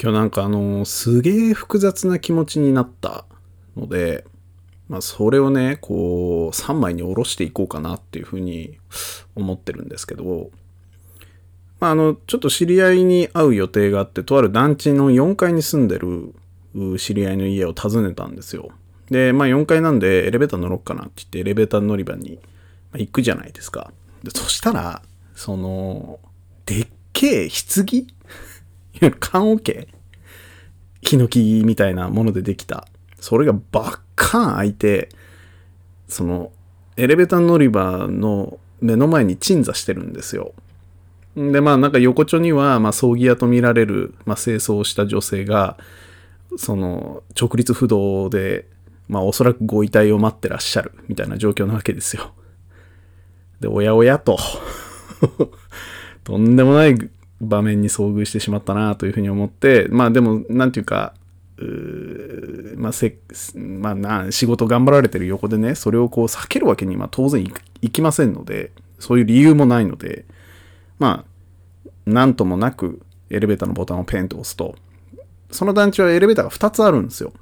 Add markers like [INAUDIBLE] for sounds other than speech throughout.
今日なんかあの、すげえ複雑な気持ちになったので、まあそれをね、こう、3枚に下ろしていこうかなっていうふうに思ってるんですけど、まああの、ちょっと知り合いに会う予定があって、とある団地の4階に住んでる知り合いの家を訪ねたんですよ。で、まあ4階なんでエレベーター乗ろうかなって言ってエレベーター乗り場に行くじゃないですか。でそしたら、その、でっけえ棺 [LAUGHS] 棺桶ヒノキみたいなものでできた。それがバッカーン開いて、その、エレベーター乗り場の目の前に鎮座してるんですよ。で、まあなんか横丁には、まあ葬儀屋と見られる、まあ清掃した女性が、その、直立不動で、まあおそらくご遺体を待ってらっしゃる、みたいな状況なわけですよ。で、おやおやととんでもない場面に遭遇してしまったなというふうに思って、まあでも、なんていうか、うまあせ、まあな、仕事頑張られてる横でね、それをこう避けるわけには当然いきませんので、そういう理由もないので、まあ、なんともなくエレベーターのボタンをペンと押すと、その団地はエレベーターが2つあるんですよ。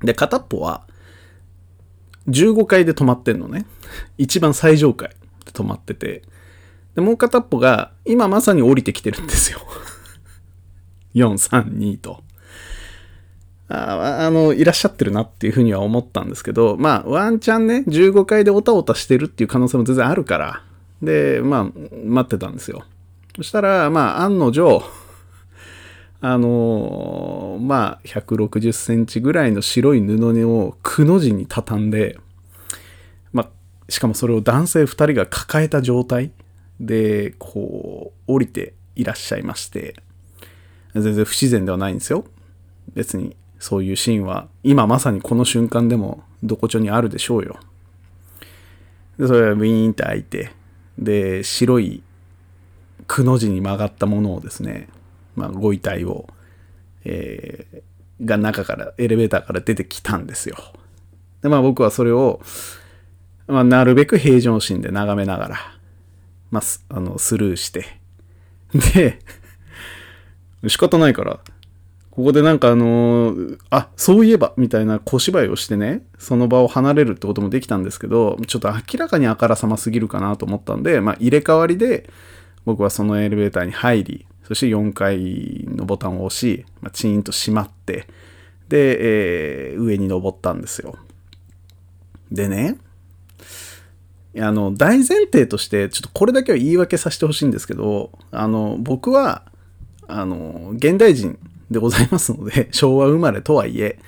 で、片っぽは、15階で止まってんのね。一番最上階で止まってて、で、もう片っぽが、今まさに降りてきてるんですよ。[LAUGHS] 4、3、2と。ああの、いらっしゃってるなっていうふうには思ったんですけど、まあ、ワンチャンね、15階でおたおたしてるっていう可能性も全然あるから、で、まあ、待ってたんですよ。そしたら、まあ、案の定、[LAUGHS] あのー、まあ、160センチぐらいの白い布をくの字に畳んで、まあ、しかもそれを男性2人が抱えた状態で、こう、降りていらっしゃいまして、全然不自然ではないんですよ。別に、そういうシーンは、今まさにこの瞬間でも、どこちょにあるでしょうよ。で、それがウィーンって開いて、で、白い、くの字に曲がったものをですね、まあ、ご遺体を、えー、が中から、エレベーターから出てきたんですよ。で、まあ僕はそれを、まあ、なるべく平常心で眺めながら、まあ、あの、スルーして。で、仕方ないから、ここでなんかあのー、あ、そういえば、みたいな小芝居をしてね、その場を離れるってこともできたんですけど、ちょっと明らかにあからさますぎるかなと思ったんで、まあ、入れ替わりで、僕はそのエレベーターに入り、そして4階のボタンを押し、まあ、チーンと閉まって、で、えー、上に登ったんですよ。でね、あの、大前提として、ちょっとこれだけは言い訳させてほしいんですけど、あの、僕は、あの、現代人でございますので、[LAUGHS] 昭和生まれとはいえ、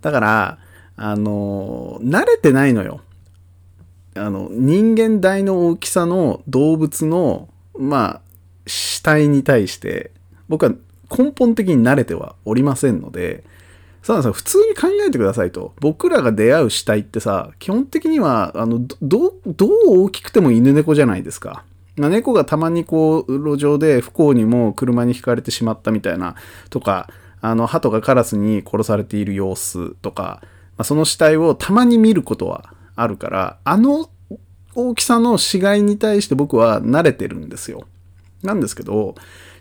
だから、あの、慣れてないのよ。あの、人間大の大きさの動物の、まあ、死体に対して、僕は根本的に慣れてはおりませんので、さあさ、普通に考えてくださいと。僕らが出会う死体ってさ、基本的には、あの、ど、どう大きくても犬猫じゃないですか。まあ、猫がたまにこう、路上で不幸にも車にひかれてしまったみたいな、とか、あの、鳩がカラスに殺されている様子とか、まあ、その死体をたまに見ることはあるから、あの大きさの死骸に対して僕は慣れてるんですよ。なんですけど、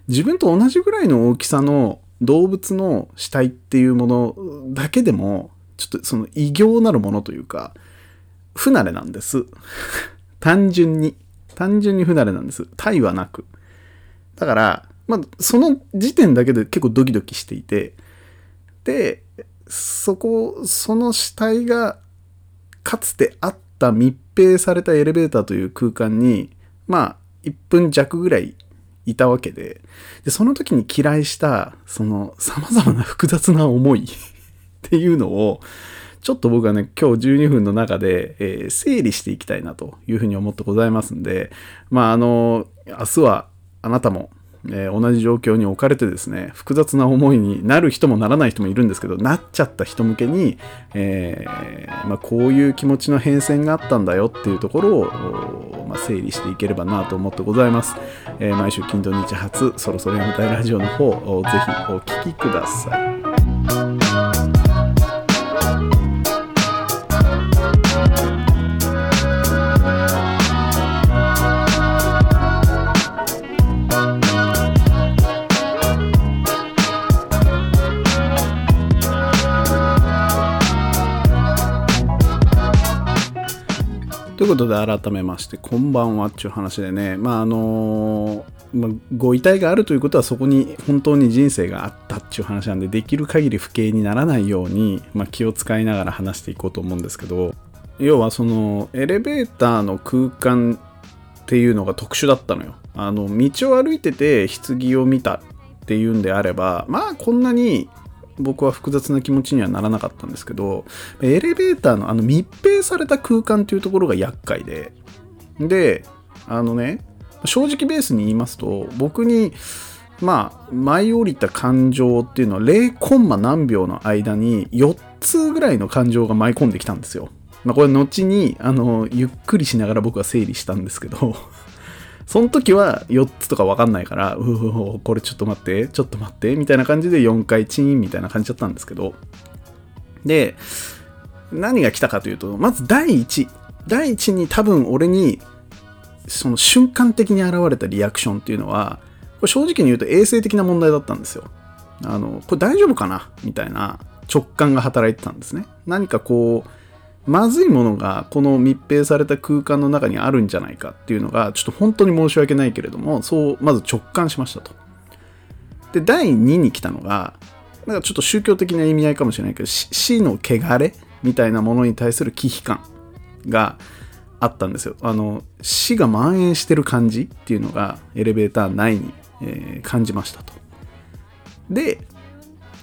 自分と同じぐらいの大きさの動物の死体っていうものだけでも、ちょっとその異形なるものというか、不慣れなんです。[LAUGHS] 単純に。単純に不慣れなんです。体はなく。だから、まあ、その時点だけで結構ドキドキしていて、で、そこ、その死体がかつてあった密閉されたエレベーターという空間に、まあ、1分弱ぐらいいたわけで、で、その時に嫌いした、その様々な複雑な思い [LAUGHS] っていうのを、ちょっと僕はね、今日12分の中で、えー、整理していきたいなというふうに思ってございますんで、まあ、あの、明日はあなたもえー、同じ状況に置かれてですね、複雑な思いになる人もならない人もいるんですけど、なっちゃった人向けに、えー、まあ、こういう気持ちの変遷があったんだよっていうところを、まあ、整理していければなと思ってございます。えー、毎週金土日初、そろそろやめたいラジオの方、ぜひお聴きください。ことで改めまして、こんばんはっていう話でね、まああのまあ、ご遺体があるということはそこに本当に人生があったっていう話なんで、できる限り不敬にならないように、まあ、気を使いながら話していこうと思うんですけど、要はそのエレベーターの空間っていうのが特殊だったのよ。あの、道を歩いてて棺を見たっていうんであれば、まあこんなに僕は複雑な気持ちにはならなかったんですけど、エレベーターのあの密閉された空間っていうところが厄介で、で、あのね、正直ベースに言いますと、僕に、まあ、舞い降りた感情っていうのは0コンマ何秒の間に4つぐらいの感情が舞い込んできたんですよ。まあ、これ後に、あの、ゆっくりしながら僕は整理したんですけど、その時は4つとか分かんないから、うおこれちょっと待って、ちょっと待って、みたいな感じで4回チーンみたいな感じだったんですけど、で、何が来たかというと、まず第1、第1に多分俺に、その瞬間的に現れたリアクションっていうのは、これ正直に言うと衛生的な問題だったんですよ。あの、これ大丈夫かなみたいな直感が働いてたんですね。何かこう、まずいものがこの密閉された空間の中にあるんじゃないかっていうのが、ちょっと本当に申し訳ないけれども、そうまず直感しましたと。で、第2に来たのが、なんかちょっと宗教的な意味合いかもしれないけど、死の汚れみたいなものに対する忌避感があったんですよ。あの、死が蔓延してる感じっていうのがエレベーター内に、えー、感じましたと。で、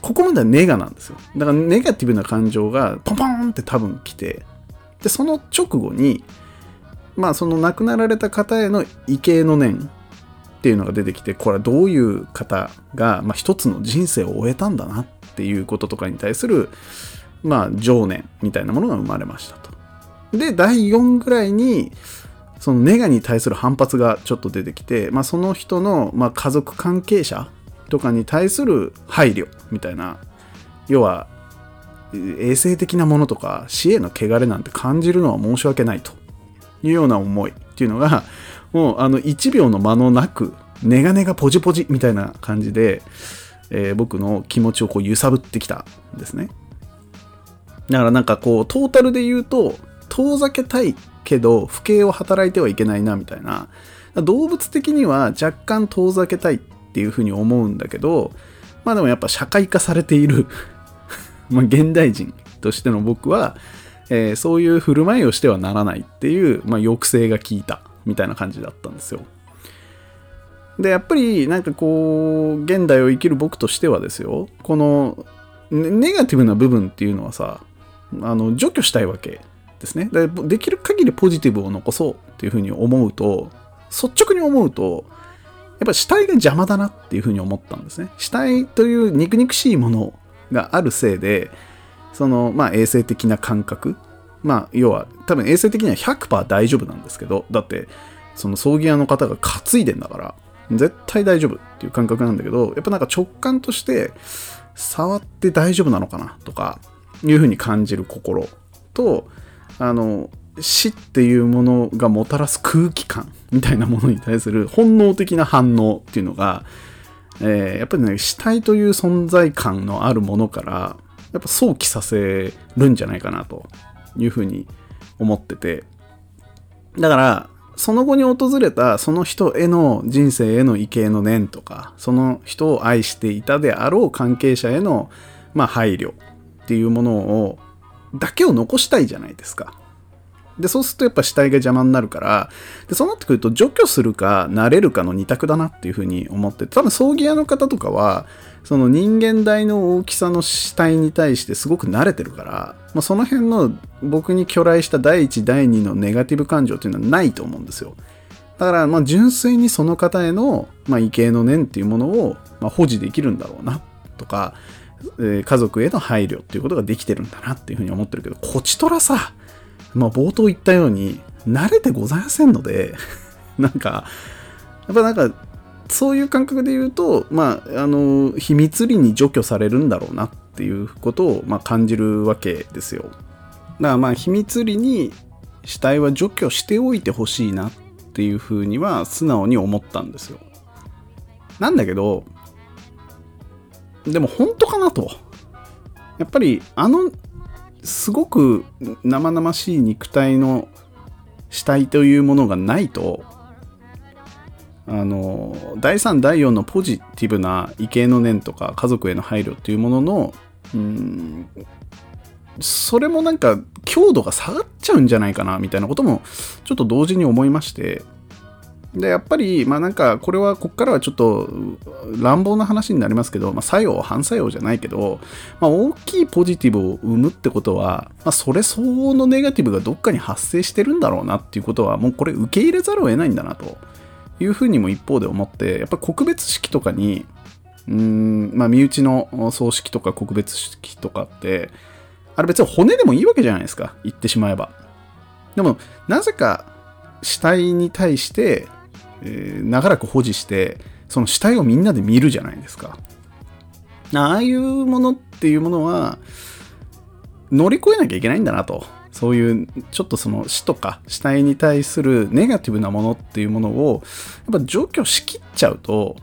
ここまではネガなんですよ。だからネガティブな感情がポンポンって多分来て、で、その直後に、まあその亡くなられた方への畏敬の念っていうのが出てきて、これはどういう方が、まあ一つの人生を終えたんだなっていうこととかに対する、まあ情念みたいなものが生まれましたと。で、第4ぐらいに、そのネガに対する反発がちょっと出てきて、まあその人の、まあ、家族関係者とかに対する配慮みたいな要は衛生的なものとか死への汚れなんて感じるのは申し訳ないというような思いっていうのがもうあの1秒の間のなくネガネガポジポジみたいな感じで、えー、僕の気持ちをこう揺さぶってきたんですね。だからなんかこうトータルで言うと遠ざけたいけど不敬を働いてはいけないなみたいな。動物的には若干遠ざけたいっていうふうに思うんだけど、まあでもやっぱ社会化されている [LAUGHS] まあ現代人としての僕は、えー、そういう振る舞いをしてはならないっていう、まあ、抑制が効いたみたいな感じだったんですよ。で、やっぱりなんかこう、現代を生きる僕としてはですよ、このネガティブな部分っていうのはさ、あの除去したいわけですねで。できる限りポジティブを残そうっていうふうに思うと、率直に思うと、やっぱ死体が邪魔だなっていうふうに思ったんですね。死体という肉肉しいものがあるせいで、その、まあ、衛生的な感覚。まあ、要は、多分衛生的には100%大丈夫なんですけど、だって、その葬儀屋の方が担いでんだから、絶対大丈夫っていう感覚なんだけど、やっぱなんか直感として、触って大丈夫なのかなとか、いうふうに感じる心と、あの、死っていうものがもたらす空気感みたいなものに対する本能的な反応っていうのが、えー、やっぱりね死体という存在感のあるものからやっぱ想起させるんじゃないかなというふうに思っててだからその後に訪れたその人への人生への畏敬の念とかその人を愛していたであろう関係者への、まあ、配慮っていうものをだけを残したいじゃないですか。で、そうするとやっぱ死体が邪魔になるから、で、そうなってくると除去するか慣れるかの二択だなっていうふうに思って多分葬儀屋の方とかは、その人間大の大きさの死体に対してすごく慣れてるから、まあ、その辺の僕に巨来した第一第二のネガティブ感情っていうのはないと思うんですよ。だからまあ純粋にその方への、まあ、畏敬の念っていうものを、まあ、保持できるんだろうなとか、えー、家族への配慮っていうことができてるんだなっていうふうに思ってるけど、こちとらさ、まあ、冒頭言ったように、慣れてございませんので、[LAUGHS] なんか、やっぱなんか、そういう感覚で言うと、まあ、あの、秘密裏に除去されるんだろうなっていうことを、まあ、感じるわけですよ。だからまあ、秘密裏に死体は除去しておいてほしいなっていうふうには素直に思ったんですよ。なんだけど、でも本当かなと。やっぱりあのすごく生々しい肉体の主体というものがないとあの第3第4のポジティブな畏敬の念とか家族への配慮っていうもののうんそれもなんか強度が下がっちゃうんじゃないかなみたいなこともちょっと同時に思いましてでやっぱりまあなんかこれはこっからはちょっと乱暴な話になりますけど、まあ、作用反作用じゃないけど、まあ、大きいポジティブを生むってことは、まあ、それ相応のネガティブがどっかに発生してるんだろうなっていうことはもうこれ受け入れざるを得ないんだなというふうにも一方で思ってやっぱ告別式とかにうんまあ身内の葬式とか告別式とかってあれ別に骨でもいいわけじゃないですか言ってしまえば。でもなぜか死体に対して、えー、長らく保持してその死体をみんなで見るじゃないですか。ああいうものっていうものは乗り越えなきゃいけないんだなと。そういうちょっとその死とか死体に対するネガティブなものっていうものをやっぱ除去しきっちゃうと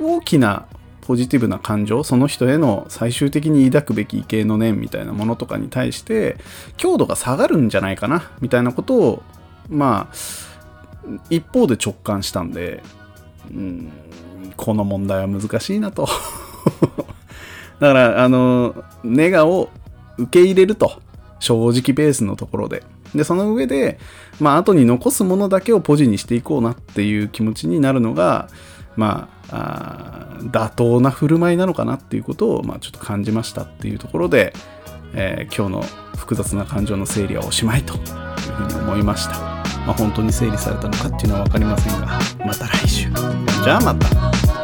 大きなポジティブな感情その人への最終的に抱くべき畏敬の念みたいなものとかに対して強度が下がるんじゃないかなみたいなことをまあ一方で直感したんでうんこの問題は難しいなと [LAUGHS] だからあのネガを受け入れると正直ベースのところで。で、その上で、まあ、後に残すものだけをポジにしていこうなっていう気持ちになるのが、まあ、あ妥当な振る舞いなのかなっていうことを、まあ、ちょっと感じましたっていうところで、えー、今日の複雑な感情の整理はおしまいというふうに思いました。まあ、本当に整理されたのかっていうのは分かりませんが、また来週。じゃあまた。